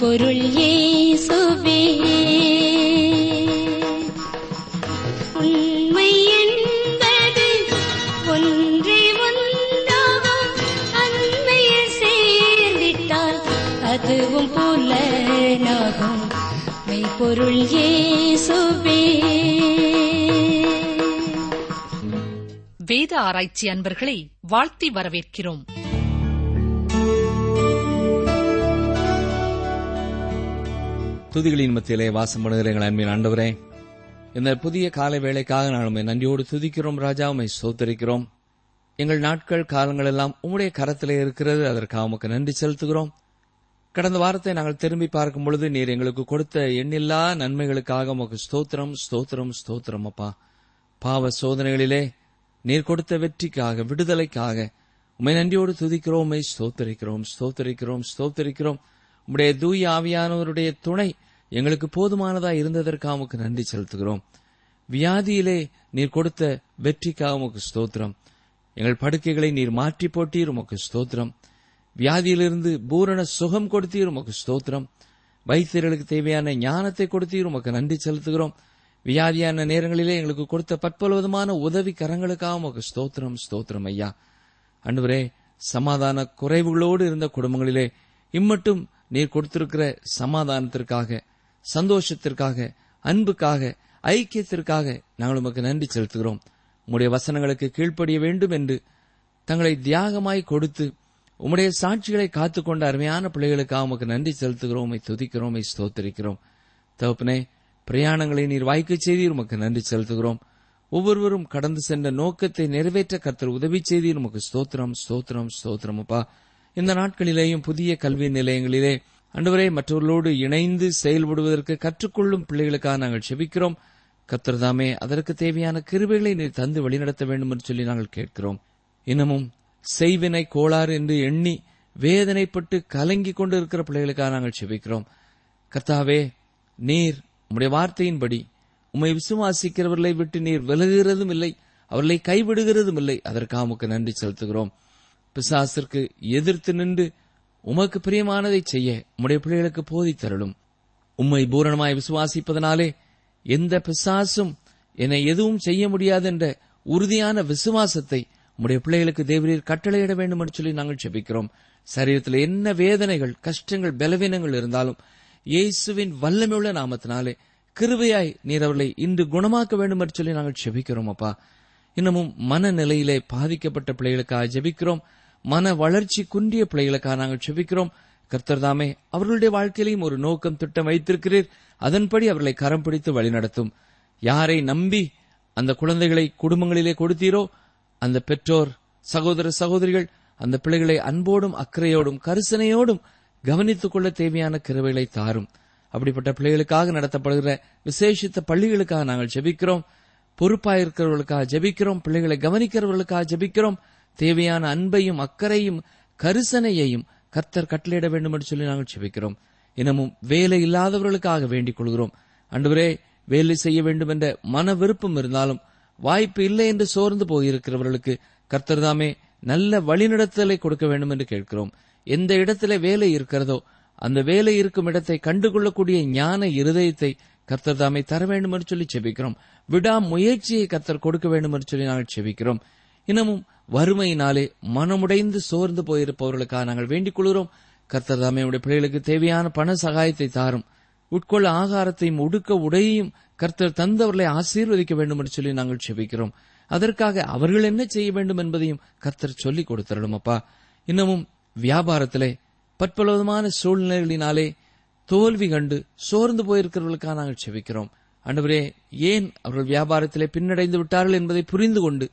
பொருள் ஏசுவே. உண்மை என்பது ஒன்றே ஒன்றாகும் சேர்ந்திட்டால் அதுவும் புலனாகும். மெய்ப்பொருள் இயேசுவே வேத ஆராய்ச்சி அன்பர்களை வாழ்த்தி வரவேற்கிறோம். துதிகளின் மத்தியிலே வாசம் பண்ணுகிற எங்கள் அன்பின் ஆண்டவரே. இந்த புதிய காலை வேலைக்காக நான் உண்மை நன்றியோடு துதிக்கிறோம் ராஜா உம்மை சோத்தரிக்கிறோம் எங்கள் நாட்கள் காலங்கள் எல்லாம் உம்முடைய கரத்திலே இருக்கிறது. அதற்காக உமக்கு நன்றி செலுத்துகிறோம். கடந்த வாரத்தை நாங்கள் திரும்பி பார்க்கும் பொழுது நீர் எங்களுக்கு கொடுத்த எண்ணில்லா நன்மைகளுக்காக உமக்கு ஸ்தோத்திரம் ஸ்தோத்திரம் ஸ்தோத்திரம் அப்பா. பாவ சோதனைகளிலே நீர் கொடுத்த வெற்றிக்காக விடுதலைக்காக உமை நன்றியோடு துதிக்கிறோம் ஸ்தோத்தரிக்கிறோம் ஸ்தோத்தரிக்கிறோம் ஸ்தோத்தரிக்கிறோம். உம்முடைய தூய் ஆவியானவருடைய துணை எங்களுக்கு போதுமானதா இருந்ததற்காக உமக்கு நன்றி செலுத்துகிறோம். வியாதியிலே நீர் கொடுத்த வெற்றிக்காக உமக்கு ஸ்தோத்திரம். எங்கள் படுக்கைகளை நீர் மாற்றி போட்டீர் உமக்கு ஸ்தோத்திரம். வியாதியிலிருந்து பூரண சுகம் கொடுத்தீர் உமக்கு ஸ்தோத்திரம். வைத்தியர்களுக்கு தேவையான ஞானத்தை கொடுத்தீர் உமக்கு நன்றி செலுத்துகிறோம். வியாதியான நேரங்களிலே எங்களுக்கு கொடுத்த பற்பலவிதமான உதவி கரங்களுக்காக உமக்கு ஸ்தோத்திரம் ஸ்தோத்திரம் ஐயா. அன்றுவரே சமாதான குறைவுகளோடு இருந்த குடும்பங்களிலே இம்மட்டும் நீர் கொடுத்திருக்கிற சமாதானத்திற்காக சந்தோஷத்திற்காக அன்புக்காக ஐக்கியத்திற்காக நாங்கள் உமக்கு நன்றி செலுத்துகிறோம். உம்முடைய வசனங்களுக்கு கீழ்ப்படிய வேண்டும் என்று தங்களை தியாகமாய் கொடுத்து உம்முடைய சாட்சிகளை காத்துக்கொண்ட அருமையான பிள்ளைகளுக்காக உமக்கு நன்றி செலுத்துகிறோம். துதிக்கிறோம் ஸ்தோத்தரிக்கிறோம். தகப்பனே பிரயாணங்களை நீர் வாய்க்க செய்தீர் உமக்கு நன்றி செலுத்துகிறோம். ஒவ்வொருவரும் கடந்து சென்ற நோக்கத்தை நிறைவேற்ற கர்த்தர் உதவி செய்தீர். உமக்கு ஸ்தோத்திரம் ஸ்தோத்திரம் ஸ்தோத்திரம் அப்பா. இந்த நாட்களிலேயும் புதிய கல்வி நிலையங்களிலே அன்றுவரே மற்றவர்களோடு இணைந்து செயல்படுவதற்கு கற்றுக்கொள்ளும் பிள்ளைகளுக்காக நாங்கள் செபிக்கிறோம். கத்திரதாமே அதற்கு தேவையான கிருபைகளை நீர் தந்து வழிநடத்த வேண்டும் என்று சொல்லி நாங்கள் கேட்கிறோம். இன்னமும் செய்வினை கோளாறு என்று எண்ணி வேதனைப்பட்டு கலங்கிக் கொண்டு இருக்கிற பிள்ளைகளுக்காக நாங்கள் செபிக்கிறோம். கர்த்தாவே நீர் உம்முடைய வார்த்தையின்படி உம்மை விசுவாசிக்கிறவர்களை விட்டு நீர் விலகுகிறதும் இல்லை அவர்களை கைவிடுகிறதும் இல்லை. அதற்காக உமக்கு நன்றி செலுத்துகிறோம். பிசாசிற்கு எதிர்த்து நின்று உமக்கு பிரியமானதை செய்ய உம்முடைய பிள்ளைகளுக்கு போதித்தருளும் உம்மை பூரணமாய் விசுவாசிப்பதனாலே எந்த பிசாசும் என்னை எதுவும் செய்ய முடியாது என்ற உறுதியான விசுவாசத்தை உம்முடைய பிள்ளைகளுக்கு தேவரீர் கட்டளையிட வேண்டும் என்று சொல்லி நாங்கள் செபிக்கிறோம் சரீரத்தில் என்ன வேதனைகள் கஷ்டங்கள் பலவீனங்கள் இருந்தாலும் இயேசுவின் வல்லமையுள்ள நாமத்தினாலே கிருபையாய் நீர் அவர்களை இன்று குணமாக்க வேண்டும் என்று சொல்லி நாங்கள் செபிக்கிறோம் அப்பா. இன்னமும் மனநிலையிலே பாதிக்கப்பட்ட பிள்ளைகளுக்காக ஜெபிக்கிறோம். மன வளர்ச்சி குன்றிய பிள்ளைகளுக்காக நாங்கள் செபிக்கிறோம். கர்த்தர் தாமே அவர்களுடைய வாழ்க்கையிலையும் ஒரு நோக்கம் திட்டம் வைத்திருக்கிறீர். அதன்படி அவர்களை கரம் பிடித்து வழிநடத்தும் யாரை நம்பி அந்த குழந்தைகளை குடும்பங்களிலே கொடுத்தீரோ அந்த பெற்றோர் சகோதர சகோதரிகள் அந்த பிள்ளைகளை அன்போடும் அக்கறையோடும் கரிசனையோடும் கவனித்துக் கொள்ள தேவையான கிருவைகளை தாரும். அப்படிப்பட்ட பிள்ளைகளுக்காக நடத்தப்படுகிற விசேஷித்த பள்ளிகளுக்காக நாங்கள் ஜெபிக்கிறோம் பொறுப்பாயிருக்கிறவர்களுக்காக ஜெபிக்கிறோம். பிள்ளைகளை கவனிக்கிறவர்களுக்காக ஜெபிக்கிறோம். தேவையான அன்பையும் அக்கறையும் கரிசனையையும் கர்த்தர் கட்டளையிட வேண்டும் என்று சொல்லி நாங்கள் செபிக்கிறோம் இன்னமும் வேலை இல்லாதவர்களுக்காக வேண்டிக் கொள்கிறோம். அன்றுவரே வேலை செய்ய வேண்டும் என்ற மன விருப்பம் இருந்தாலும் வாய்ப்பு இல்லை என்று சோர்ந்து போயிருக்கிறவர்களுக்கு கர்த்தர் தாமே நல்ல வழிநடத்தலை கொடுக்க வேண்டும் என்று கேட்கிறோம். எந்த இடத்துல வேலை இருக்கிறதோ அந்த வேலை இருக்கும் இடத்தை கண்டுகொள்ளக்கூடிய ஞான இருதயத்தை கர்த்தர் தாமே தர வேண்டும் என்று சொல்லி செபிக்கிறோம் விடா முயற்சியை கர்த்தர் கொடுக்க வேண்டும் என்று சொல்லி நாங்கள் செபிக்கிறோம் இன்னமும் வறுமையினாலே மனமுடைந்து சோர்ந்து போயிருப்பவர்களுக்காக நாங்கள் வேண்டிக் கொள்கிறோம். கர்த்தர் தாமே உடைய பிள்ளைகளுக்கு தேவையான பண சகாயத்தை தாரும். உட்கொள்ள ஆகாரத்தையும் உடுக்க உடையையும் கர்த்தர் தந்தவர்களை ஆசீர்வதிக்க வேண்டும் என்று சொல்லி நாங்கள் செபிக்கிறோம். அதற்காக அவர்கள் என்ன செய்ய வேண்டும் என்பதையும் கர்த்தர் சொல்லிக் கொடுத்தரலும் அப்பா. இன்னமும் வியாபாரத்திலே பற்பலவிதமான சூழ்நிலைகளினாலே தோல்வி கண்டு சோர்ந்து போயிருக்கிறவர்களுக்காக நாங்கள் செபிக்கிறோம். அன்றுவரே ஏன் அவர்கள் வியாபாரத்திலே பின்னடைந்து விட்டார்கள் என்பதை புரிந்து கொண்டு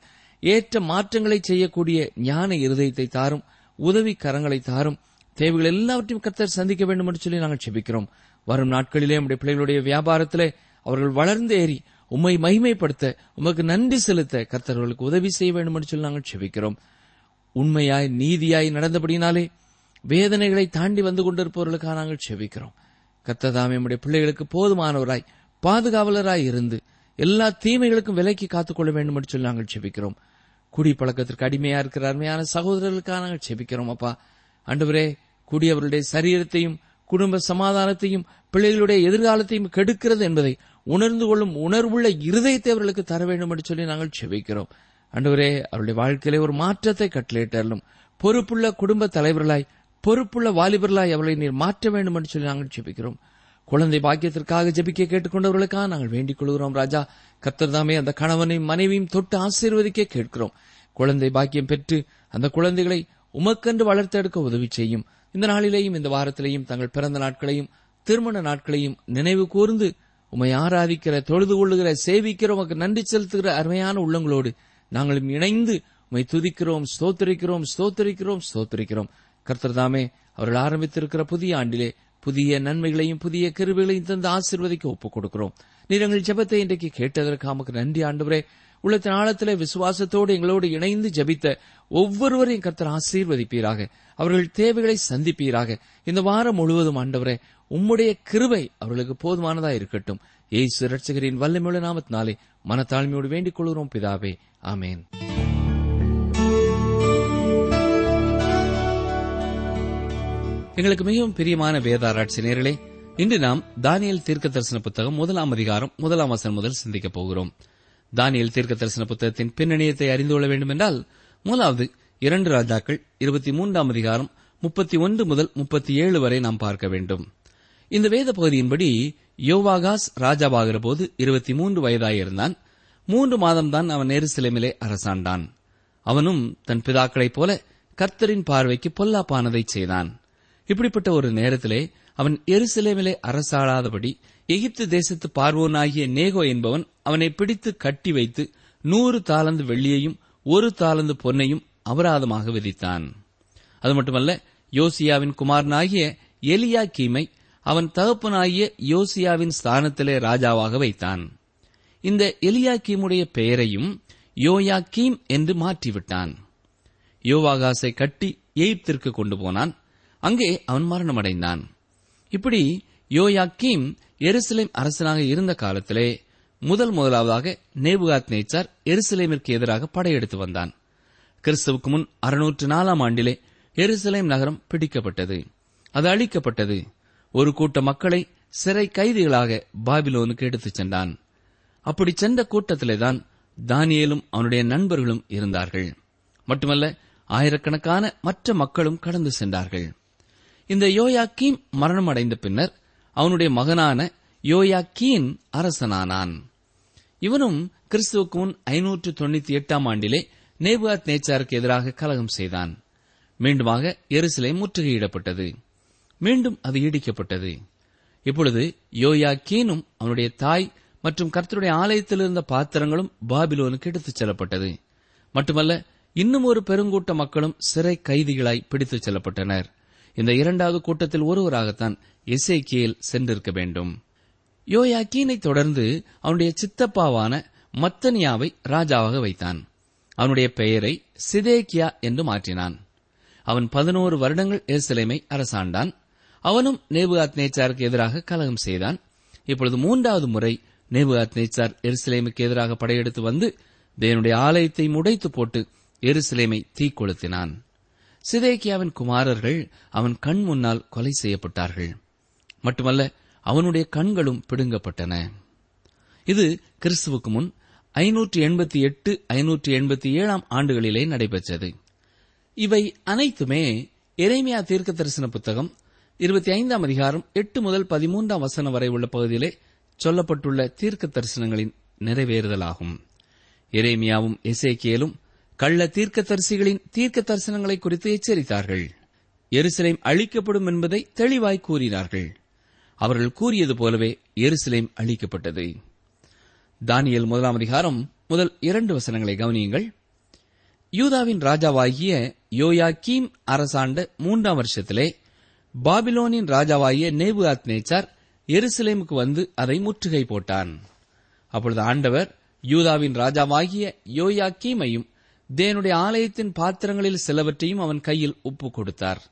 ஏற்ற மாற்றங்களை செய்யக்கூடிய ஞான இருதயத்தை தாரும் உதவி கரங்களை தாரும் தேவைகள் எல்லாவற்றையும் கர்த்தர் சந்திக்க வேண்டும் என்று சொல்லி நாங்கள் செபிக்கிறோம். வரும் நாட்களிலே நம்முடைய பிள்ளைகளுடைய வியாபாரத்திலே அவர்கள் வளர்ந்து ஏறி உம்மை மகிமைப்படுத்த உமக்கு நன்றி செலுத்த கர்த்தர்களுக்கு உதவி செய்ய வேண்டும் என்று சொல்லி நாங்கள் செபிக்கிறோம். உண்மையாய் நீதியாய் நடந்தபடினாலே வேதனைகளை தாண்டி வந்து கொண்டிருப்பவர்களுக்காக நாங்கள் செபிக்கிறோம். கர்த்ததாமே நம்முடைய பிள்ளைகளுக்கு போதுமானவராய் பாதுகாவலராய் இருந்து எல்லா தீமைகளுக்கும் விலைக்கு காத்துக்கொள்ள வேண்டும் என்று சொல்லி நாங்கள் செபிக்கிறோம். குடிப்பழக்கத்திற்கு அடிமையா இருக்கிற அருமையான சகோதரர்களுக்காக நாங்கள் செபிக்கிறோம் அப்பா. அன்றுவரே கூடியவருடைய சரீரத்தையும் குடும்ப சமாதானத்தையும் பிள்ளைகளுடைய எதிர்காலத்தையும் கெடுக்கிறது என்பதை உணர்ந்து கொள்ளும் உணர்வுள்ள இருதயத்தை அவர்களுக்கு தர வேண்டும் என்று சொல்லி நாங்கள் செபிக்கிறோம். அன்றுவரே அவருடைய வாழ்க்கையிலே ஒரு மாற்றத்தை கட்டளையிட்டாலும் பொறுப்புள்ள குடும்ப தலைவர்களாய் பொறுப்புள்ள வாலிபர்களாய் அவர்களை நீர் மாற்ற வேண்டும் என்று சொல்லி நாங்கள் செபிக்கிறோம். குழந்தை பாக்கியத்திற்காக ஜெபிக்க கேட்டுக்கொண்டவர்களுக்காக நாங்கள் வேண்டிக் கொள்கிறோம் ராஜா. கர்த்தர் தாமே அந்த கணவனையும் மனைவியும் தொட்டு ஆசீர்வதிக்க கேட்கிறோம். குழந்தை பாக்கியம் பெற்று அந்த குழந்தைகளை உமக்கென்று வளர்த்தெடுக்க உதவி செய்யும். இந்த நாளிலேயும் இந்த வாரத்திலேயும் தங்கள் பிறந்த நாட்களையும் திருமண நாட்களையும் நினைவு கூர்ந்து உம்மை ஆராதிக்கிற தொழுது கொள்ளுகிற சேவிக்கிற உமக்கு நன்றி செலுத்துகிற அருமையான உள்ளங்களோடு நாங்களும் இணைந்து உம்மை துதிக்கிறோம் ஸ்தோத்தரிக்கிறோம் ஸ்தோத்தரிக்கிறோம் ஸ்தோத்தரிக்கிறோம். கர்த்தர் தாமே அவர்கள் ஆரம்பித்திருக்கிற புதிய ஆண்டிலே புதிய நன்மைகளையும் புதிய கருவிகளையும் தந்து ஆசிர்வதிக்க ஒப்புக் கொடுக்கிறோம் நீர் எங்கள் ஜெபத்தை இன்றைக்கு கேட்டதற்கு நமக்கு நன்றி ஆண்டவரே. உள்ளத்தின் ஆழத்தில் விசுவாசத்தோடு எங்களோடு இணைந்து ஜெபித்த ஒவ்வொருவரையும் கர்த்தர் ஆசீர்வதிப்பீராக. அவர்கள் தேவைகளை சந்திப்பீராக. இந்த வாரம் முழுவதும் ஆண்டவரே உம்முடைய கிருபை அவர்களுக்கு போதுமானதா இருக்கட்டும். ஏசு ரட்சகரின் வல்லமையுள்ள நாமத்தினாலே மனத்தாழ்மையோடு வேண்டிக் கொள்கிறோம் பிதாவே. ஆமேன். எங்களுக்கு மிகவும் பிரியமான வேதாராய்ச்சி நேர்களே இன்று நாம் தானியல் தீர்க்க தரிசன புத்தகம் முதலாம் அதிகாரம் முதலாம் வசனம் முதல் சிந்திக்கப் போகிறோம். தானியல் தீர்க்க தரிசன புத்தகத்தின் பின்னணியத்தை அறிந்து கொள்ள வேண்டுமென்றால் முதலாவது இரண்டு ராஜாக்கள் இருபத்தி மூன்றாம் அதிகாரம் முப்பத்தி ஒன்று முதல் முப்பத்தி ஏழு வரை நாம் பார்க்க வேண்டும். இந்த வேத பகுதியின்படி யோவாகாஸ் ராஜாவாகிற போது இருபத்தி மூன்று வயதாயிருந்தான் மூன்று மாதம்தான் அவன் எருசலேமிலே அரசாண்டான். அவனும் தன் பிதாக்களைப் போல கர்த்தரின் பார்வைக்கு பொல்லாப்பானதை செய்தான். இப்படிப்பட்ட ஒரு நேரத்திலே அவன் எருசலேமிலே அரசாளாதபடி எகிப்து தேசத்து பார்வோனாகிய நேகோ என்பவன் அவனை பிடித்து கட்டி வைத்து நூறு தாளந்து வெள்ளியையும் ஒரு தாளந்து பொன்னையும் அபராதமாக விதித்தான். அது மட்டுமல்ல யோசியாவின் குமாரனாகிய எலியா கீமை அவன் தகப்பனாகிய யோசியாவின் ஸ்தானத்திலே ராஜாவாக வைத்தான். இந்த எலியா கீமுடைய பெயரையும் யோயா கீம் என்று மாற்றிவிட்டான். யோவாகாசை கட்டி எயிப்திற்கு கொண்டு போனான். அங்கே அவன் மரணமடைந்தான். இப்படி யோயாக்கீம் எருசலேம் அரசனாக இருந்த காலத்திலே முதல் முதலாவதாக நேபுகாத் நேச்சார் எருசலேமிற்கு எதிராக படையெடுத்து வந்தான். கிறிஸ்துவுக்கு முன் அறுநூற்று நாலாம் ஆண்டிலே எருசலேம் நகரம் பிடிக்கப்பட்டது. அது அழிக்கப்பட்டது. ஒரு கூட்ட மக்களை சிறை கைதிகளாக பாபிலோனுக்கு எடுத்துச் சென்றான். அப்படி சென்ற கூட்டத்திலேதான் தானியேலும் அவனுடைய நண்பர்களும் இருந்தார்கள். மட்டுமல்ல ஆயிரக்கணக்கான மற்ற மக்களும் கடந்து சென்றார்கள். இந்த யோயாக்கீம் மரணம் அடைந்த பின்னர் அவனுடைய மகனான யோயாக்கீன் அரசனானான். இவனும் கிறிஸ்துவுக்கு முன் ஐநூற்று தொண்ணூத்தி எட்டாம் ஆண்டிலே நேபுகாத் நேச்சாருக்கு எதிராக கலகம் செய்தான். மீண்டுமாக எருசலை முற்றுகையிடப்பட்டது. மீண்டும் அது இடிக்கப்பட்டது. இப்பொழுது யோயாக்கீனும் அவனுடைய தாய் மற்றும் கர்த்தருடைய ஆலயத்தில் இருந்த பாத்திரங்களும் பாபிலோனுக்கு எடுத்துச் செல்லப்பட்டது. மட்டுமல்ல இன்னும் ஒரு பெருங்கூட்ட மக்களும் சிறை கைதிகளாய் பிடித்துச் செல்லப்பட்டனர். இந்த இரண்டாவது கூட்டத்தில் ஒருவராகத்தான் எசேக்கியேல் சென்றிருக்க வேண்டும். யோயாக்கீனை தொடர்ந்து அவனுடைய சித்தப்பாவான மத்தனியாவை ராஜாவாக வைத்தான். அவனுடைய பெயரை சிதேக்கியா என்று மாற்றினான். அவன் பதினோரு வருடங்கள் எருசலேமை அரசாண்டான். அவனும் நேபுகாத் நேச்சாருக்கு எதிராக கலகம் செய்தான். இப்பொழுது மூன்றாவது முறை நேபுகாத் நேச்சார் எருசலேமுக்கு எதிராக படையெடுத்து வந்து தேவனுடைய ஆலயத்தை முடைத்து போட்டு எருசலேமை தீக்கொளுத்தினான். சிதேக்கியாவின் குமாரர்கள் அவன் கண் முன்னால் கொலை செய்யப்பட்டார்கள். மட்டுமல்ல அவனுடைய கண்களும் பிடுங்கப்பட்டன. இது கிறிஸ்துவுக்கு முன் ஐநூற்றி எண்பத்தி எட்டு ஐநூற்றி எண்பத்தி ஏழாம் ஆண்டுகளிலே நடைபெற்றது. இவை அனைத்துமே எரேமியா தீர்க்க தரிசன புத்தகம் இருபத்தி ஐந்தாம் அதிகாரம் எட்டு முதல் பதிமூன்றாம் வசனம் வரை உள்ள பகுதியிலே சொல்லப்பட்டுள்ள தீர்க்க தரிசனங்களின் நிறைவேறுதலாகும். எரேமியாவும் எசேக்கியலும் கள்ள தீர்க்கதரிசிகளின் தீர்க்க தரிசனங்களை குறித்து எச்சரித்தார்கள். எருசலேம் அழிக்கப்படும் என்பதை தெளிவாய் கூறினார்கள். அவர்கள் கூறியது போலவே எருசலேம் அழிக்கப்பட்டது. தானியல் முதலாம் அதிகாரம் முதல் இரண்டு வசனங்களை கவனியுங்கள். யூதாவின் ராஜாவாகிய யோயா கீம் அரசாண்ட மூன்றாம் வருஷத்திலே பாபிலோனின் ராஜாவாகிய நேபு நேச்சார் எருசலேமுக்கு வந்து அதை முற்றுகை போட்டான். அப்பொழுது ஆண்டவர் யூதாவின் ராஜாவாகிய யோயாக்கீமையும் தேனுடைய ஆலயத்தின் பாத்திரங்களில் சிலவற்றையும் அவன் கையில் ஒப்புக் கொடுத்தார்.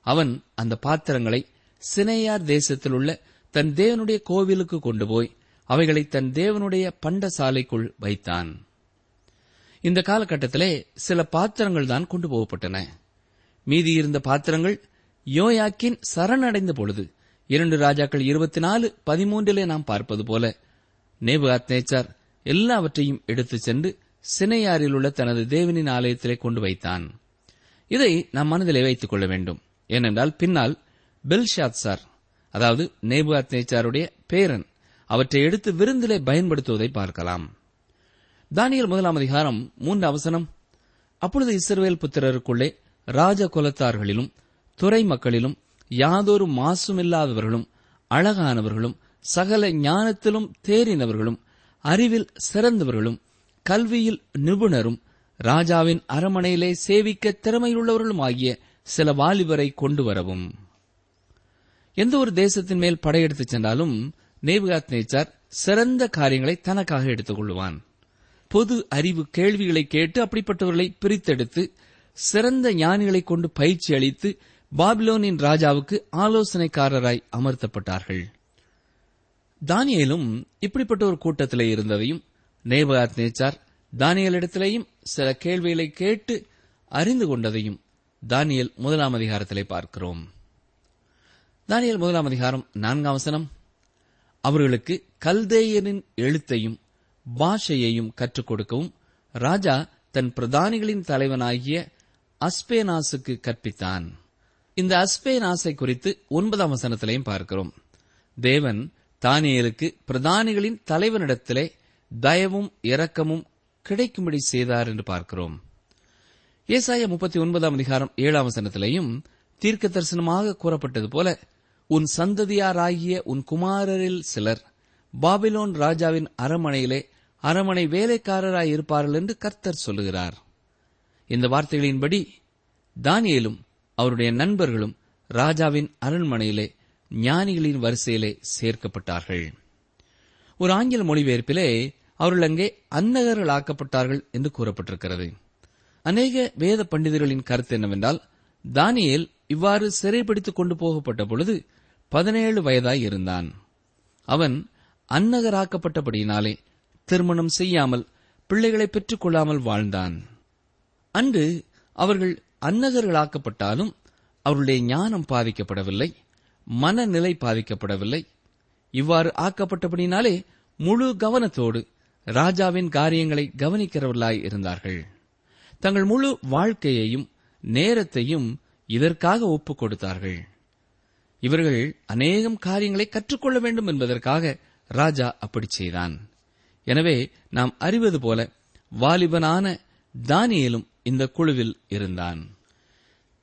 அவன் அந்த பாத்திரங்களை சினேயார் தேசத்தில் உள்ள தன் தேவனுடைய கோவிலுக்கு கொண்டு போய் அவைகளை தன் தேவனுடைய பண்டசாலைக்குள் வைத்தான். இந்த காலகட்டத்திலே சில பாத்திரங்கள் தான் கொண்டு போகப்பட்டன. மீதி இருந்த பாத்திரங்கள் யோயாக்கின் சரணடைந்த பொழுது இரண்டு ராஜாக்கள் இருபத்தி நாலு பதிமூன்றிலே நாம் பார்ப்பது போல நேபுகாத் நேச்சார் எல்லாவற்றையும் எடுத்துச் சென்று சினையாரில் உள்ள தனது தேவனின் ஆலயத்திலே கொண்டு வைத்தான். இதை நாம் மனதிலே வைத்துக் கொள்ள வேண்டும். ஏனென்றால் பின்னால் பெல்ஷாத் சார் அதாவது நேபுகாத் நேச்சாருடைய பேரன் அவற்றை எடுத்து விருந்திலே பயன்படுத்துவதை பார்க்கலாம். தானியல் முதலாம் அதிகாரம் மூன்று அவசனம். அப்பொழுது இஸ்ரவேல் புத்திரருக்குள்ளே ராஜ குலத்தார்களிலும் துறை மக்களிலும் யாதொரு மாசுமில்லாதவர்களும் அழகானவர்களும் சகல ஞானத்திலும் தேறினவர்களும் அறிவில் சிறந்தவர்களும் கல்வியில் நிபுணரும் ராஜாவின் அரமனையிலே சேவிக்க திறமையுள்ளவர்களுமாகிய சில வாலிபரை கொண்டு வரவும். எந்த ஒரு தேசத்தின் மேல் படையெடுத்துச் சென்றாலும் நேபுகாத் நேச்சார் சிறந்த காரியங்களை தனக்காக எடுத்துக் கொள்வான் பொது அறிவு கேள்விகளை கேட்டு அப்படிப்பட்டவர்களை பிரித்தெடுத்து சிறந்த ஞானிகளை கொண்டு பயிற்சி அளித்து பாபிலோனின் ராஜாவுக்கு ஆலோசனைக்காரராய் அமர்த்தப்பட்டார்கள். தானியலும் இப்படிப்பட்ட ஒரு கூட்டத்திலே இருந்ததையும் நேபகாத் நேச்சார் தானியலிடத்திலேயும் சில கேள்விகளை கேட்டு அறிந்து கொண்டதையும் தானியல் முதலாம் அதிகாரத்திலே பார்க்கிறோம். தானியல் முதலாம் அதிகாரம் நான்காம் வசனம். அவர்களுக்கு கல்தேயரின் எழுத்தையும் பாஷையையும் கற்றுக் கொடுக்கவும் ராஜா தன் பிரதானிகளின் தலைவனாகிய அஸ்பேனாசுக்கு கற்பித்தான். இந்த அஸ்பேனாசை குறித்து ஒன்பதாம் வசனத்திலையும் பார்க்கிறோம். தேவன் தானியலுக்கு பிரதானிகளின் தலைவனிடத்திலே தயவும் இரக்கமும் கிடைக்கும்படி செய்தார் என்று பார்க்கிறோம். ஏசாய முப்பத்தி ஒன்பதாம் அதிகாரம் ஏழாம் சனத்திலையும் தீர்க்க தரிசனமாக கூறப்பட்டது போல உன் சந்ததியாராகிய உன் குமாரரில் சிலர் பாபிலோன் ராஜாவின் அரமனையிலே அரமனை வேலைக்காரராய் இருப்பார்கள் என்று கர்த்தர் சொல்லுகிறார். இந்த வார்த்தைகளின்படி தானியலும் அவருடைய நண்பர்களும் ராஜாவின் அரண்மனையிலே ஞானிகளின் வரிசையிலே சேர்க்கப்பட்டார்கள். ஒரு ஆங்கில மொழிபெயர்ப்பிலே அவர்கள் அங்கே அன்னகர்கள் ஆக்கப்பட்டார்கள் என்று கூறப்பட்டிருக்கிறது. அநேக வேத பண்டிதர்களின் கருத்து என்னவென்றால் தானியேல் இவ்வாறு சிறைப்பிடித்துக் கொண்டு போகப்பட்ட பொழுது பதினேழு வயதாய் இருந்தான். அவன் அன்னகராக்கப்பட்டபடியினாலே திருமணம் செய்யாமல் பிள்ளைகளை பெற்றுக் கொள்ளாமல் வாழ்ந்தான். அன்று அவர்கள் அன்னகர்களாக்கப்பட்டாலும் அவருடைய ஞானம் பாதிக்கப்படவில்லை மனநிலை பாதிக்கப்படவில்லை. இவ்வாறு ஆக்கப்பட்டபடினாலே முழு கவனத்தோடு ராஜாவின் காரியங்களை கவனிக்கிறவர்களாய் இருந்தார்கள். தங்கள் முழு வாழ்க்கையையும் நேரத்தையும் இதற்காக ஒப்புக் கொடுத்தார்கள். இவர்கள் அநேகம் காரியங்களை கற்றுக்கொள்ள வேண்டும் என்பதற்காக ராஜா அப்படி செய்தான். எனவே நாம் அறிவது போல வாலிபனான தானியலும் இந்த குழுவில் இருந்தான்.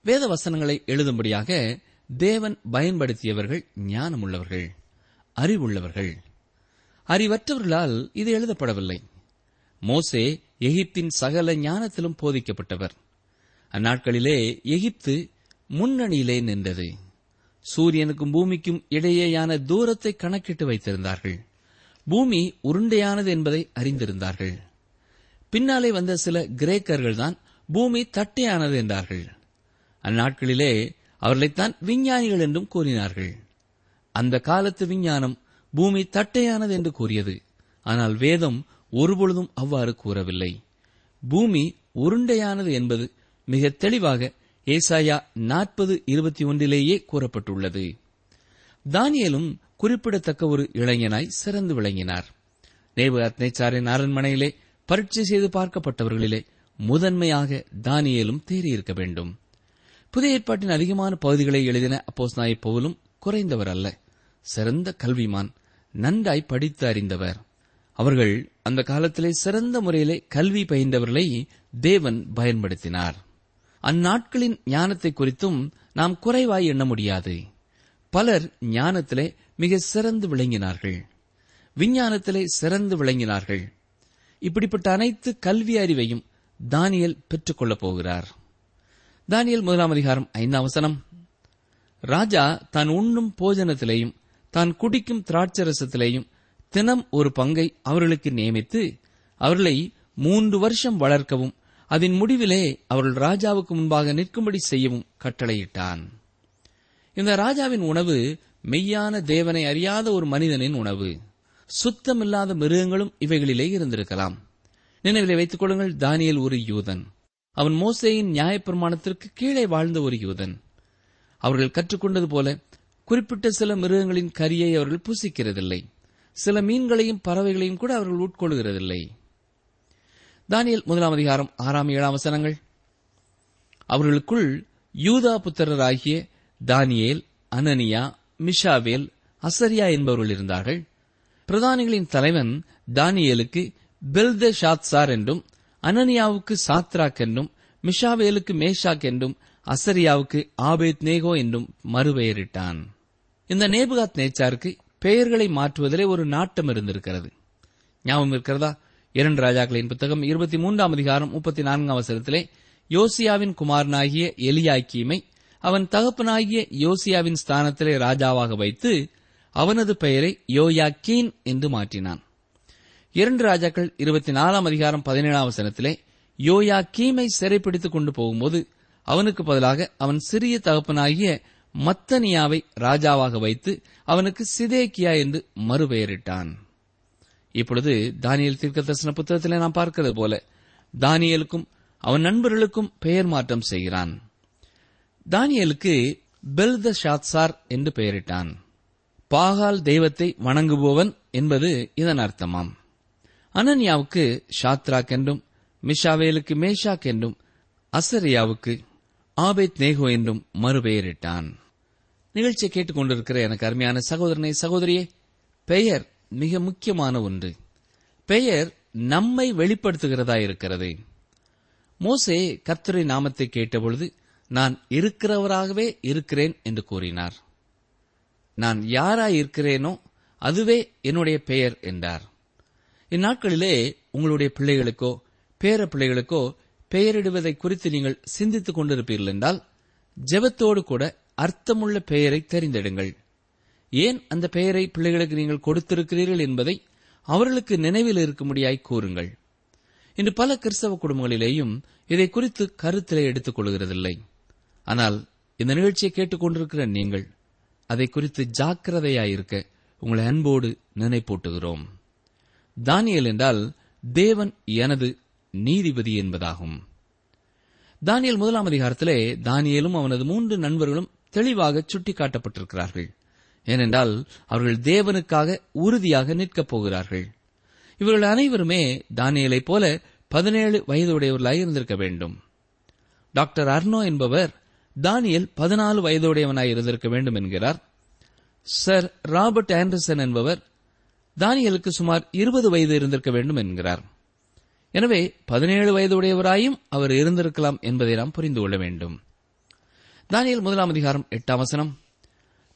வேத வசனங்களை எழுதும்படியாக தேவன் பயன்படுத்தியவர்கள் ஞானமுள்ளவர்கள் அறிவுள்ளவர்கள். அறிவற்றவர்களால் இது எழுதப்படவில்லை. மோசே எகிப்தின் சகல ஞானத்திலும் போதிக்கப்பட்டவர். அந்நாட்களிலே எகிப்து முன்னணியிலே நின்றது. சூரியனுக்கும் பூமிக்கும் இடையேயான தூரத்தை கணக்கிட்டு வைத்திருந்தார்கள். பூமி உருண்டையானது என்பதை அறிந்திருந்தார்கள். பின்னாலே வந்த சில கிரேக்கர்கள் தான் பூமி தட்டையானது என்றார்கள். அந்நாட்களிலே அவர்களைத்தான் விஞ்ஞானிகள் என்றும் கூறினார்கள். அந்த காலத்து விஞ்ஞானம் பூமி தட்டையானது என்று கூறியது. ஆனால் வேதம் ஒருபொழுதும் அவ்வாறு கூறவில்லை. பூமி உருண்டையானது என்பது மிக தெளிவாக ஏசாயா நாற்பது இருபத்தி ஒன்றிலேயே கூறப்பட்டுள்ளது. தானியலும் குறிப்பிடத்தக்க ஒரு இளைஞனாய் சிறந்து விளங்கினார். நேபு அத்னைச்சாரின் அரண்மனையிலே பரீட்சை செய்து பார்க்கப்பட்டவர்களிலே முதன்மையாக தானியலும் தேறியிருக்க வேண்டும். புதிய ஏற்பாட்டின் அதிகமான பகுதிகளை எழுதின அப்போஸ் நாய் போலும் குறைந்தவர் அல்ல. சிறந்த கல்விமான் நன்றாய் படித்து அறிந்தவர். அவர்கள் அந்த காலத்திலே சிறந்த முறையிலே கல்வி பயின்றவர்களை தேவன் பயன்படுத்தினார். அந்நாட்களின் ஞானத்தை குறித்தும் நாம் குறைவாய் எண்ண முடியாது. பலர் ஞானத்திலே மிக சிறந்து விளங்கினார்கள். விஞ்ஞானத்திலே சிறந்து விளங்கினார்கள். இப்படிப்பட்ட அனைத்து கல்வி அறிவையும் தானியல் பெற்றுக்கொள்ளப் போகிறார். தானியல் முதலாம் அதிகாரம் ஐந்தாம் வசனம். ராஜா தான் உண்ணும் போஜனத்திலேயும் தான் குடிக்கும் திராட்சரசத்திலேயும் தினம் ஒரு பங்கை அவர்களுக்கு நியமித்து அவர்களை மூன்று வருஷம் வளர்க்கவும் அதன் முடிவிலே அவர்கள் ராஜாவுக்கு முன்பாக நிற்கும்படி செய்யவும் கட்டளையிட்டான். இந்த ராஜாவின் உணவு மெய்யான தேவனை அறியாத ஒரு மனிதனின் உணவு. சுத்தமில்லாத மிருகங்களும் இவைகளிலே இருந்திருக்கலாம். நினைவிலே வைத்துக் கொள்ளுங்கள் தானியல் ஒரு யூதன். அவன் மோசேயின் நியாயப்பிரமாணத்திற்கு கீழே வாழ்ந்த ஒரு யூதன். அவர்கள் கற்றுக்கொண்டது போல குறிப்பிட்ட சில மிருகங்களின் கரியை அவர்கள் புசிக்கிறதில்லை. சில மீன்களையும் பறவைகளையும் கூட அவர்கள் உட்கொள்கிறதில்லை. தானியல் முதலாம் அதிகாரம் ஆறாம் ஏழாம் வசனங்கள். அவர்களுக்குள் யூதா புத்திரராகிய தானியேல் அனனியா மிஷாவேல் அசரியா என்பவர்கள் இருந்தார்கள். பிரதானிகளின் தலைவன் தானியேலுக்கு பெல்த ஷாத்சார் என்றும் அனனியாவுக்கு சாத்ராக் என்றும் மிஷாவேலுக்கு மேஷாக் என்றும் அசரியாவுக்கு ஆபேத் நேகோ என்றும் மறுபெயரிட்டான். இந்த நேபுகாத் நேச்சாருக்கு பெயர்களை மாற்றுவதிலே ஒரு நாட்டம் இருந்திருக்கிறது. ஞாபகம் இருக்கிறதா? இரண்டு ராஜாக்களின் புத்தகம் இருபத்தி மூன்றாம் அதிகாரம் முப்பத்தி நான்காம் அவசரத்திலே யோசியாவின் குமாரனாகிய எலியாக்கீமை அவன் தகப்பனாகிய யோசியாவின் ஸ்தானத்திலே ராஜாவாக வைத்து அவனது பெயரை யோயாக்கீன் என்று மாற்றினான். இரண்டு ராஜாக்கள் இருபத்தி நாலாம் அதிகாரம் பதினேழாம் வசனத்திலே யோயா கீமை சிறைப்பிடித்துக் கொண்டு போகும்போது அவனுக்கு பதிலாக அவன் சிறிய தகப்பனாகிய மத்தனியாவை ராஜாவாக வைத்து அவனுக்கு சிதேக்கியா என்று மறுபெயரிட்டான். இப்பொழுது தானியல் தீர்க்க தரிசன புத்தகத்தில் நாம் பார்க்கிறது போல தானியலுக்கும் அவன் நண்பர்களுக்கும் பெயர் மாற்றம் செய்கிறான். தானியலுக்கு பெல்த ஷாத்சார் என்று பெயரிட்டான். பாகால் தெய்வத்தை வணங்குபவன் என்பது இதன் அர்த்தமாம். அனன்யாவுக்கு ஷாத்ராக் என்றும் மிஷாவேலுக்கு மேஷாக் என்றும் அசரியாவுக்கு ஆபேத் நேகோ என்றும் மறுபெயரிட்டான். நிகழ்ச்சியை கேட்டுக்கொண்டிருக்கிற எனக்கு அருமையான சகோதரனை சகோதரியே பெயர் மிக முக்கியமான ஒன்று. பெயர் நம்மை வெளிப்படுத்துகிறதா இருக்கிறது. மோசே கர்த்தரை நாமத்தை கேட்டபொழுது நான் இருக்கிறவராகவே இருக்கிறேன் என்று கூறினார். நான் யாராய் இருக்கிறேனோ அதுவே என்னுடைய பெயர் என்றார். இந்நாட்களிலே உங்களுடைய பிள்ளைகளுக்கோ பேர பிள்ளைகளுக்கோ பெயரிடுவதை குறித்து நீங்கள் சிந்தித்துக் கொண்டிருப்பீர்கள் என்றால் ஜெபத்தோடு கூட அர்த்தமுள்ள பெயரை தெரிந்திடுங்கள். ஏன் அந்த பெயரை பிள்ளைகளுக்கு நீங்கள் கொடுத்திருக்கிறீர்கள் என்பதை அவர்களுக்கு நினைவில் இருக்கும்படியாய் கூறுங்கள். இன்று பல கிறிஸ்தவ குடும்பங்களிலேயும் இதை குறித்து கருத்திலே எடுத்துக் கொள்கிறதில்லை. ஆனால் இந்த நிகழ்ச்சியை கேட்டுக்கொண்டிருக்கிற நீங்கள் அதை குறித்து ஜாக்கிரதையாயிருக்க உங்களை அன்போடு நினைப்பூட்டுகிறோம். தானியல் என்றால் தேவன் எனது நீதிபதி என்பதாகும். தானியல் முதலாம் அதிகாரத்திலே தானியலும் அவனது மூன்று நண்பர்களும் தெளிவாக சுட்டிக்காட்டப்பட்டிருக்கிறார்கள். ஏனென்றால் அவர்கள் தேவனுக்காக உறுதியாக நிற்கப் போகிறார்கள். இவர்கள் அனைவருமே தானியலைப் போல பதினேழு வயதுடையவர்களாக இருந்திருக்க வேண்டும். டாக்டர் அர்னோ என்பவர் தானியல் பதினாலு வயதுடையவனாய் இருந்திருக்க வேண்டும் என்கிறார். சர் ராபர்ட் ஆண்டர்சன் என்பவர் தானியலுக்கு சுமார் இருபது வயது இருந்திருக்க வேண்டும் என்கிறார். எனவே பதினேழு வயதுடையவராயும் அவர் இருந்திருக்கலாம் என்பதை நாம் புரிந்து கொள்ள வேண்டும். தானியல் முதலாம் அதிகாரம் எட்டாம் வசனம்.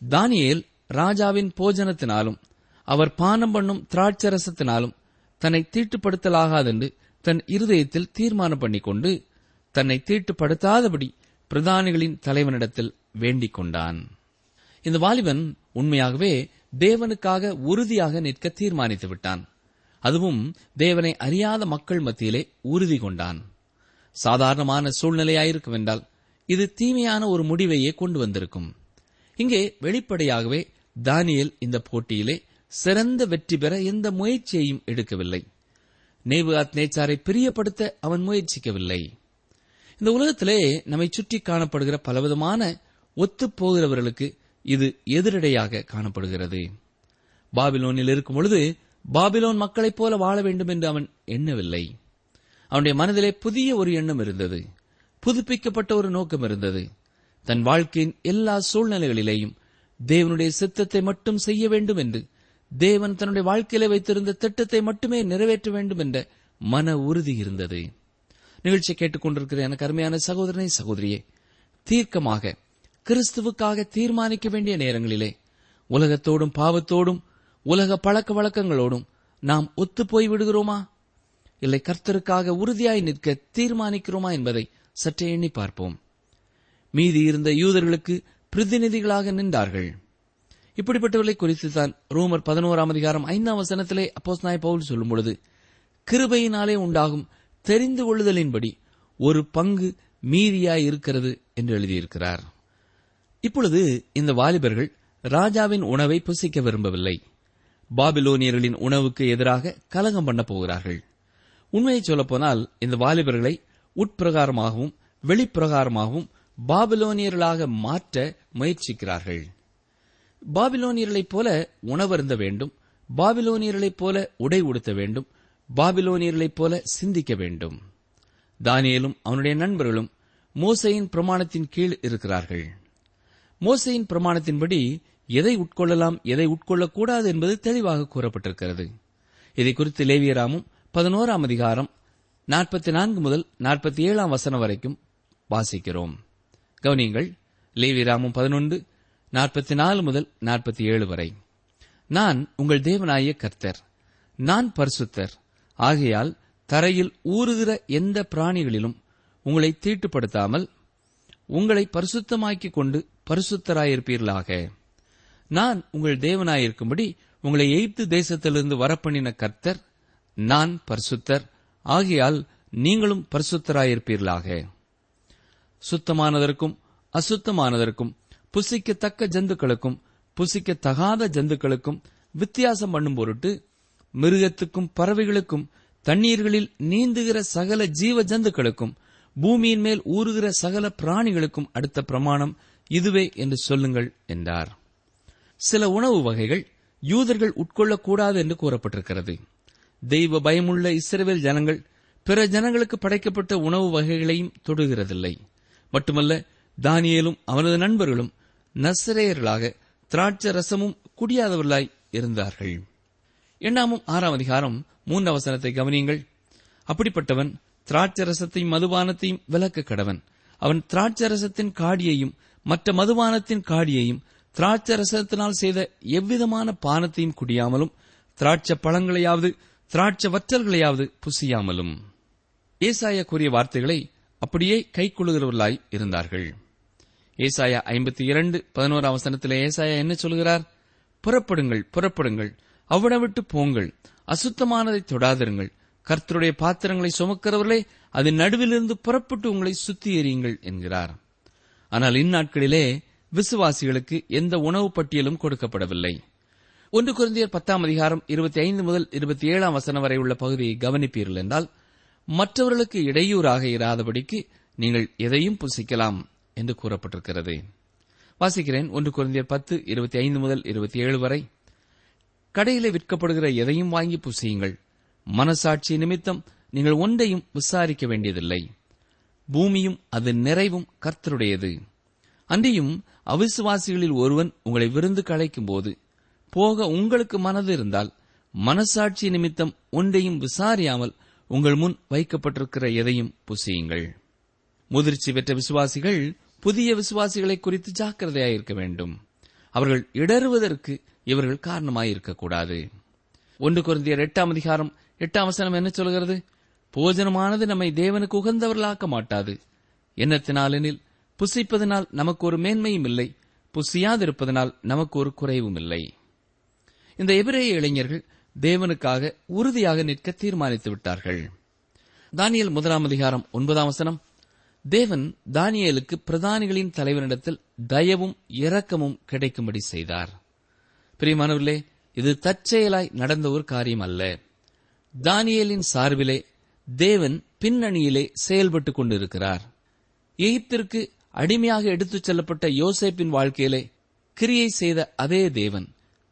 தானியேல் ராஜாவின் போஜனத்தினாலும் அவர் பானம் பண்ணும் திராட்சரசத்தினாலும் தன்னை தீட்டுப்படுத்தலாகாதென்று தன் இருதயத்தில் தீர்மானம் பண்ணிக்கொண்டு தன்னை தீட்டுப்படுத்தாதபடி பிரதானிகளின் தலைவனிடத்தில் வேண்டிக் கொண்டான். இந்த வாலிபன் உண்மையாகவே தேவனுக்காக உறுதியாக நிற்க தீர்மானித்து விட்டான். அதுவும் தேவனை அறியாத மக்கள் மத்தியிலே உறுதி கொண்டான். சாதாரணமான சூழ்நிலையாயிருக்கும் என்றால் இது தீமையான ஒரு முடிவையே கொண்டு வந்திருக்கும். இங்கே வெளிப்படையாகவே தானியல் இந்த போட்டியிலே சிறந்த வெற்றி பெற எந்த முயற்சியையும் எடுக்கவில்லை. நேபுகாத் நேச்சாரை பிரியப்படுத்த அவன் முயற்சிக்கவில்லை. இந்த உலகத்திலே நம்மை சுற்றி காணப்படுகிற பலவிதமான ஒத்துப்போகிறவர்களுக்கு இது எதிரடையாக காணப்படுகிறது. பாபிலோனில் இருக்கும் பொழுது பாபிலோன் மக்களைப் போல வாழ வேண்டும் என்று அவன் எண்ணவில்லை. அவனுடைய மனதிலே புதிய ஒரு எண்ணம் இருந்தது. புதுப்பிக்கப்பட்ட ஒரு நோக்கம் இருந்தது. தன் வாழ்க்கையின் எல்லா சூழ்நிலைகளிலேயும் தேவனுடைய சித்தத்தை மட்டும் செய்ய வேண்டும் என்று தேவன் தன்னுடைய வாழ்க்கையிலே வைத்திருந்த திட்டத்தை மட்டுமே நிறைவேற்ற வேண்டும் என்ற மன உறுதி இருந்தது. நிகழ்ச்சியை கேட்டுக்கொண்டிருக்கிற எனக்கு அருமையான சகோதரனை சகோதரியே தீர்க்கமாக கிறிஸ்துவுக்காக தீர்மானிக்க வேண்டிய நேரங்களிலே உலகத்தோடும் பாவத்தோடும் உலக பழக்க வழக்கங்களோடும் நாம் ஒத்துப்போய் விடுகிறோமா? இல்லை கர்த்தருக்காக உறுதியாய் நிற்க தீர்மானிக்கிறோமா என்பதை சற்றே எண்ணி பார்ப்போம். மீதி இருந்த யூதர்களுக்கு பிரதிநிதிகளாக நின்றார்கள். இப்படிப்பட்டவர்களை குறித்து தான் ரோமர் பதினோராம் அதிகாரம் ஐந்தாம் வசனத்திலே அப்போஸ் நாய் பவுல் சொல்லும் பொழுது கிருபையினாலே உண்டாகும் தெரிந்து கொள்ளுதலின்படி ஒரு பங்கு மீதியாய் இருக்கிறது என்று எழுதியிருக்கிறார். இப்பொழுது இந்த வாலிபர்கள் ராஜாவின் உணவை புசிக்க விரும்பவில்லை. பாபிலோனியர்களின் உணவுக்கு எதிராக கலகம் பண்ண போகிறார்கள். உண்மையை சொல்லப்போனால் இந்த வாலிபர்களை உட்பிரகாரமாகவும் வெளிப்பிரகாரமாகவும் பாபிலோனியர்களாக மாற்ற முயற்சிக்கிறார்கள். பாபிலோனியர்களைப் போல உணவருந்த வேண்டும் பாபிலோனியர்களைப் போல உடை உடுத்த வேண்டும் பாபிலோனியர்களைப் போல சிந்திக்க வேண்டும். தானியலும் அவனுடைய நண்பர்களும் மோசையின் பிரமாணத்தின் கீழ் இருக்கிறார்கள். மோசையின் பிரமாணத்தின்படி எதை உட்கொள்ளலாம் எதை உட்கொள்ளக்கூடாது என்பது தெளிவாக கூறப்பட்டிருக்கிறது. இதை குறித்து லேவியராமும் பதினோராம் அதிகாரம் நாற்பத்தி நான்கு முதல் நாற்பத்தி ஏழாம் வசனம் வரைக்கும் வாசிக்கிறோம். கவனியங்கள் லேவியராமும் பதினொன்று நாற்பத்தி நாலு முதல் நாற்பத்தி ஏழு வரை. நான் உங்கள் தேவனாய கர்த்தர் நான் பரிசுத்தர். ஆகையால் தரையில் ஊறுகிற எந்த பிராணிகளிலும் உங்களை தீட்டுப்படுத்தாமல் உங்களை பரிசுத்தமாக்கிக் கொண்டு பரிசுத்தராயிருப்பீர்களாக. நான் உங்கள் தேவனாயிருக்கும்படி உங்களை எய்த்து தேசத்திலிருந்து வரப்பண்ணின கர்த்தர் நான் பரிசுத்தர். ஆகையால் நீங்களும் பரிசுத்தராயிருப்பீர்களாக. சுத்தமானதற்கும் அசுத்தமானதற்கும் புசிக்கத்தக்க ஜந்துக்களுக்கும் புசிக்கத்தகாத ஜந்துக்களுக்கும் வித்தியாசம் பண்ணும் பொருட்டு மிருகத்துக்கும் பறவைகளுக்கும் தண்ணீர்களில் நீந்துகிற சகல ஜீவ ஜந்துக்களுக்கும் பூமியின் மேல் ஊறுகிற சகல பிராணிகளுக்கும் அடுத்த பிரமாணம் இதுவே என்று சொல்லுங்கள் என்றார். சில உணவு வகைகள் யூதர்கள் உட்கொள்ளக்கூடாது என்று கூறப்பட்டிருக்கிறது. தெய்வ பயமுள்ள இஸ்ரேல் ஜனங்கள் பிற ஜனங்களுக்கு படைக்கப்பட்ட உணவு வகைகளையும் தொடுகிறதில்லை. மட்டுமல்ல தானியலும் அவனது நண்பர்களும் நசரேயர்களாக திராட்சை ரசமும் குடியாதவர்களாய் இருந்தார்கள். எண்ணாமும் ஆறாம் அதிகாரம் மூன்று அவசரத்தை கவனியுங்கள். அப்படிப்பட்டவன் திராட்சை ரசத்தையும் மதுபானத்தையும் விலக்க கடவன். அவன் திராட்சை ரசத்தின் காடியையும் மற்ற மதுபானத்தின் காடியையும் திராட்சை ரசத்தினால் செய்த எவ்விதமான பானத்தையும் குடியாமலும் திராட்சை பழங்களையாவது திராட்சை வற்றல்களையாவது புசியாமலும். ஏசாயா கூறிய வார்த்தைகளை அப்படியே கைக்கொள்ளுகிறவர்களாய் இருந்தார்கள். ஏசாயா ஐம்பத்தி இரண்டு பதினோரு அவசரத்தில் ஏசாயா என்ன சொல்கிறார்? புறப்படுங்கள் புறப்படுங்கள் அவ்விட விட்டு போங்கள் அசுத்தமானதை தொடாதிருங்கள் கர்த்தருடைய பாத்திரங்களை சுமக்கிறவர்களே அதன் நடுவிலிருந்து புறப்பட்டு உங்களை சுத்தி எறியுங்கள் என்கிறார். ஆனால் இந்நாட்களிலே விசுவாசிகளுக்கு எந்த உணவு பட்டியலும் கொடுக்கப்படவில்லை. ஒன்று குருந்தியர் பத்தாம் அதிகாரம் இருபத்தி ஐந்து முதல் இருபத்தி ஏழாம் வசனம் வரை உள்ள பகுதியை கவனிப்பீர்கள் என்றால் மற்றவர்களுக்கு இடையூறாக இராதபடிக்கு நீங்கள் எதையும் புசிக்கலாம் என்று கூறப்பட்டிருக்கிறது. வாசிக்கிறேன் ஒன்று குழந்தையர் பத்து இருபத்தி ஐந்து முதல் இருபத்தி ஏழு வரை. கடையிலே விற்கப்படுகிற எதையும் வாங்கி புசியுங்கள். மனசாட்சி நிமித்தம் நீங்கள் ஒன்றையும் விசாரிக்க வேண்டியதில்லை. பூமியும் அது நிறைவும் கர்த்தருடையது. அன்றியும் அவிசுவாசிகளில் ஒருவன் உங்களை விருந்து களைக்கும் போது போக உங்களுக்கு மனது இருந்தால் மனசாட்சி நிமித்தம் ஒன்றையும் விசாரியாமல் உங்கள் முன் வைக்கப்பட்டிருக்கிற எதையும் புசியுங்கள். முதிர்ச்சி பெற்ற விசுவாசிகள் புதிய விசுவாசிகளை குறித்து ஜாக்கிரதையாயிருக்க வேண்டும். அவர்கள் இடறுவதற்கு இவர்கள் காரணமாயிருக்கக்கூடாது ஒன்று குருந்தியர் எட்டாம் அதிகாரம் எட்டாம் வசனம் என்ன சொல்கிறது? போஜனமானது நம்மை தேவனுக்கு உகந்தவர்களாக்க மாட்டாது. என்னத்தினாலெனில் புசிப்பதனால் நமக்கு ஒரு மேன்மையும் இல்லை புசியாதிருப்பதனால் நமக்கு ஒரு குறைவும் இல்லை. இந்த எபிரேய இளைஞர்கள் தேவனுக்காக உறுதியாக நிற்க தீர்மானித்து விட்டார்கள். தானியல் முதலாம் அதிகாரம் ஒன்பதாம் வசனம் தேவன் தானியேலுக்கு பிரதானிகளின் தலைவரிடத்தில் தயவும் இரக்கமும் கிடைக்கும்படி செய்தார். பிரியமானவர்களே இது தற்செயலாய் நடந்த ஒரு காரியம் அல்ல. தானியேலின் சார்பிலே தேவன் பின்னணியிலே செயல்பட்டுக் கொண்டிருக்கிறார். எகிப்திற்கு அடிமையாக எடுத்துச் செல்லப்பட்ட யோசேப்பின் வாழ்க்கையிலே கிரியை செய்த அதே தேவன்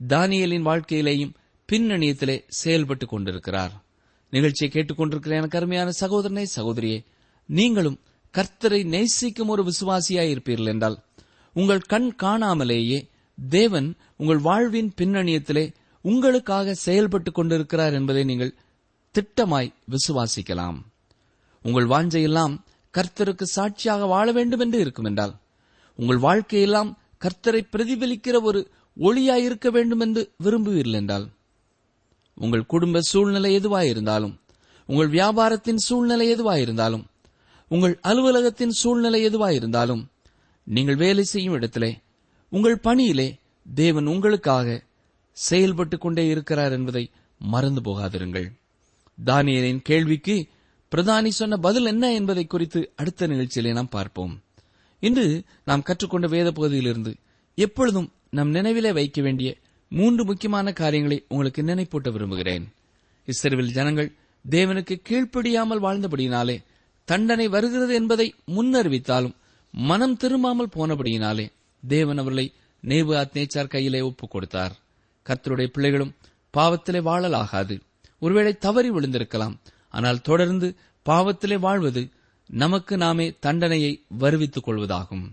தானியலின் வாழ்க்கையிலேயும் பின்னணியத்திலே செயல்பட்டுக் கொண்டிருக்கிறார். நிகழ்ச்சியை கேட்டுக்கொண்டிருக்கிற எனக்கு அருமையான சகோதரனே சகோதரியே நீங்களும் கர்த்தரை நேசிக்கும் ஒரு விசுவாசியாய் இருப்பீர்கள் என்றால் உங்கள் கண் காணாமலேயே தேவன் உங்கள் வாழ்வின் பின்னணியத்திலே உங்களுக்காக செயல்பட்டுக் கொண்டிருக்கிறார் என்பதை நீங்கள் திட்டமாய் விசுவாசிக்கலாம். உங்கள் வாஞ்சையெல்லாம் கர்த்தருக்கு சாட்சியாக வாழ வேண்டும் என்று இருக்கும் என்றால் உங்கள் வாழ்க்கையெல்லாம் கர்த்தரை பிரதிபலிக்கிற ஒரு ஒளியாயிருக்க வேண்டும் என்று விரும்புவீர்கள் என்றால் உங்கள் குடும்ப சூழ்நிலை எதுவாயிருந்தாலும் உங்கள் வியாபாரத்தின் சூழ்நிலை எதுவாயிருந்தாலும் உங்கள் அலுவலகத்தின் சூழ்நிலை எதுவாயிருந்தாலும் நீங்கள் வேலை செய்யும் இடத்திலே உங்கள் பணியிலே தேவன் உங்களுக்காக செயல்பட்டுக் கொண்டே இருக்கிறார் என்பதை மறந்து போகாதிருங்கள். தானியலின் கேள்விக்கு பிரதானி சொன்ன பதில் என்ன என்பதை குறித்து அடுத்த நிகழ்ச்சியிலே நாம் பார்ப்போம். இன்று நாம் கற்றுக்கொண்ட வேத பகுதியிலிருந்து எப்பொழுதும் நம் நினைவிலே வைக்க வேண்டிய மூன்று முக்கியமான காரியங்களை உங்களுக்கு நினைப்பூட்ட விரும்புகிறேன். இஸ்ரேவில் ஜனங்கள் தேவனுக்கு கீழ்ப்படியாமல் வாழ்ந்தபடியினாலே தண்டனை வருகிறது என்பதை முன்னறிவித்தாலும் மனம் திரும்பாமல் போனபடியினாலே தேவன் அவர்களை நேபு அத்னேச்சார் கையிலே ஒப்புக் கொடுத்தார். கத்தருடைய பிள்ளைகளும் பாவத்திலே வாழலாகாது. ஒருவேளை தவறி விழுந்திருக்கலாம். ஆனால் தொடர்ந்து பாவத்திலே வாழ்வது நமக்கு நாமே தண்டனையை வருவித்துக் கொள்வதாகும்.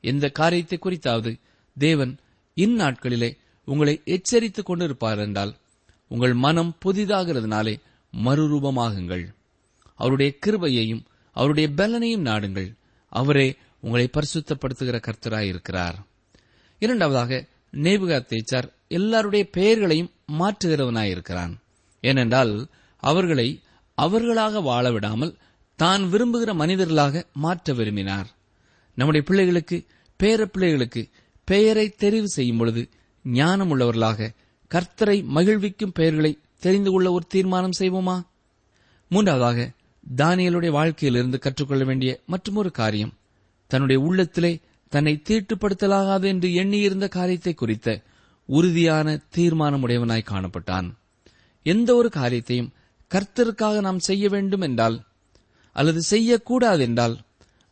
எந்த காரியத்தை குறித்தாவது தேவன் இந்நாட்களிலே உங்களை எச்சரித்துக் கொண்டிருப்பார் என்றால் உங்கள் மனம் புதிதாகிறதுனாலே மறுரூபமாகுங்கள். அவருடைய கிருபையையும் அவருடைய பலனையும் நாடுங்கள். அவரே உங்களை பரிசுத்தப்படுத்துகிற கர்த்தராயிருக்கிறார். இரண்டாவதாக நேபுகாத்தேச்சார் எல்லாருடைய பெயர்களையும் மாற்றுகிறவனாயிருக்கிறான். ஏனென்றால் அவர்களை அவர்களாக வாழ விடாமல் தான் விரும்புகிற மனிதர்களாக மாற்ற விரும்பினார். நம்முடைய பிள்ளைகளுக்கு பேர பிள்ளைகளுக்கு பெயரை தெரிவு செய்யும் பொழுது ஞானம் உள்ளவர்களாக கர்த்தரை மகிழ்விக்கும் பெயர்களை தெரிந்து கொள்ள ஒரு தீர்மானம் செய்வோமா? மூன்றாவதாக தானியலுடைய வாழ்க்கையிலிருந்து கற்றுக்கொள்ள வேண்டிய மற்றொரு காரியம் தன்னுடைய உள்ளத்திலே தன்னை தீட்டுப்படுத்தலாகாது என்று எண்ணியிருந்த காரியத்தை குறித்த உறுதியான தீர்மானமுடையவனாய் காணப்பட்டான். எந்த ஒரு காரியத்தையும் கர்த்தருக்காக நாம் செய்ய வேண்டும் என்றால் அல்லது செய்யக்கூடாது என்றால்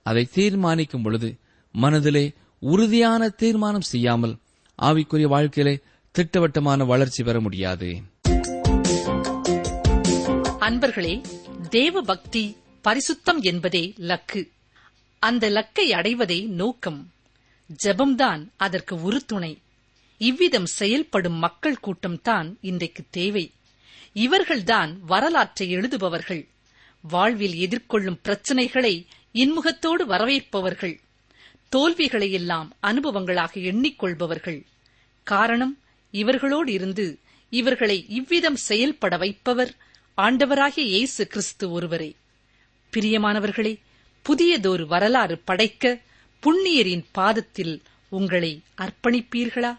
அதை தீர்மானிக்கும் பொழுது மனதிலே உறுதியான தீர்மானம் செய்யாமல் ஆவிக்குரிய வாழ்க்கையிலே திட்டவட்டமான வளர்ச்சி பெற முடியாது. அன்பர்களே தேவ பக்தி பரிசுத்தம் என்பதே லக்கு. அந்த லக்கை அடைவதே நோக்கம். ஜெபம்தான் அதற்கு உறுதுணை. இவ்விதம் செயல்படும் மக்கள் கூட்டம்தான் இன்றைக்கு தேவை. இவர்கள்தான் வரலாற்றை எழுதுபவர்கள். வாழ்வில் எதிர்கொள்ளும் பிரச்சனைகளை இன்முகத்தோடு வரவேற்பவர்கள். தோல்விகளையெல்லாம் அனுபவங்களாக எண்ணிக்கொள்பவர்கள். காரணம் இவர்களோடு இருந்து இவர்களை இவ்விதம் செயல்பட வைப்பவர் ஆண்டவராகிய இயேசு கிறிஸ்து ஒருவரே. பிரியமானவர்களே புதியதொரு வரலாறு படைக்க புண்ணியரின் பாதத்தில் உங்களை அர்ப்பணிப்பீர்களா?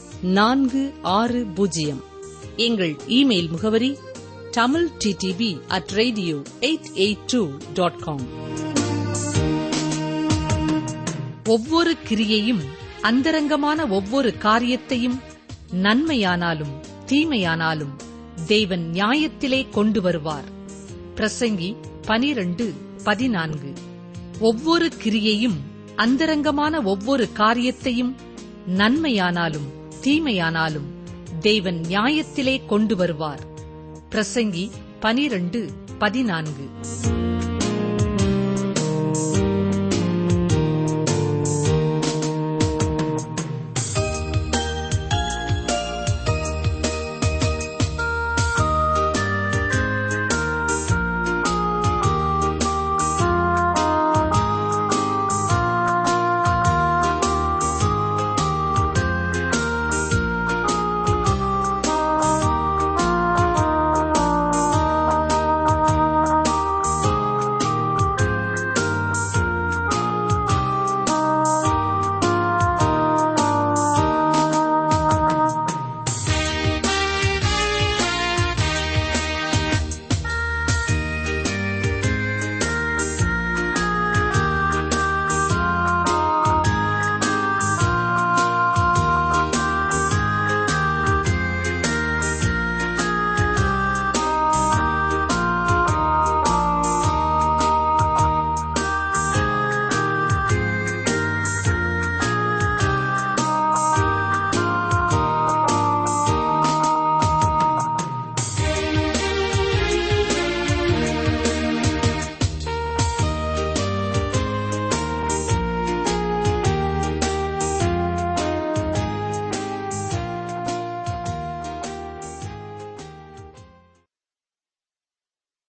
நான்கு ஆறு பூஜ்ஜியம். எங்கள் இமெயில் முகவரி Tamil TTB at radio eight eight two dot com ஒவ்வொரு கிரியையும் அந்தரங்கமான ஒவ்வொரு காரியத்தையும் நன்மையானாலும் தீமையானாலும் தேவன் நியாயத்திலே கொண்டு வருவார். பிரசங்கி பனிரண்டு பதினான்கு. ஒவ்வொரு கிரியையும் அந்தரங்கமான ஒவ்வொரு காரியத்தையும் நன்மையானாலும் தீமையானாலும் தேவன் நியாயத்திலே கொண்டு வருவார். பிரசங்கி பனிரண்டு பதினான்கு.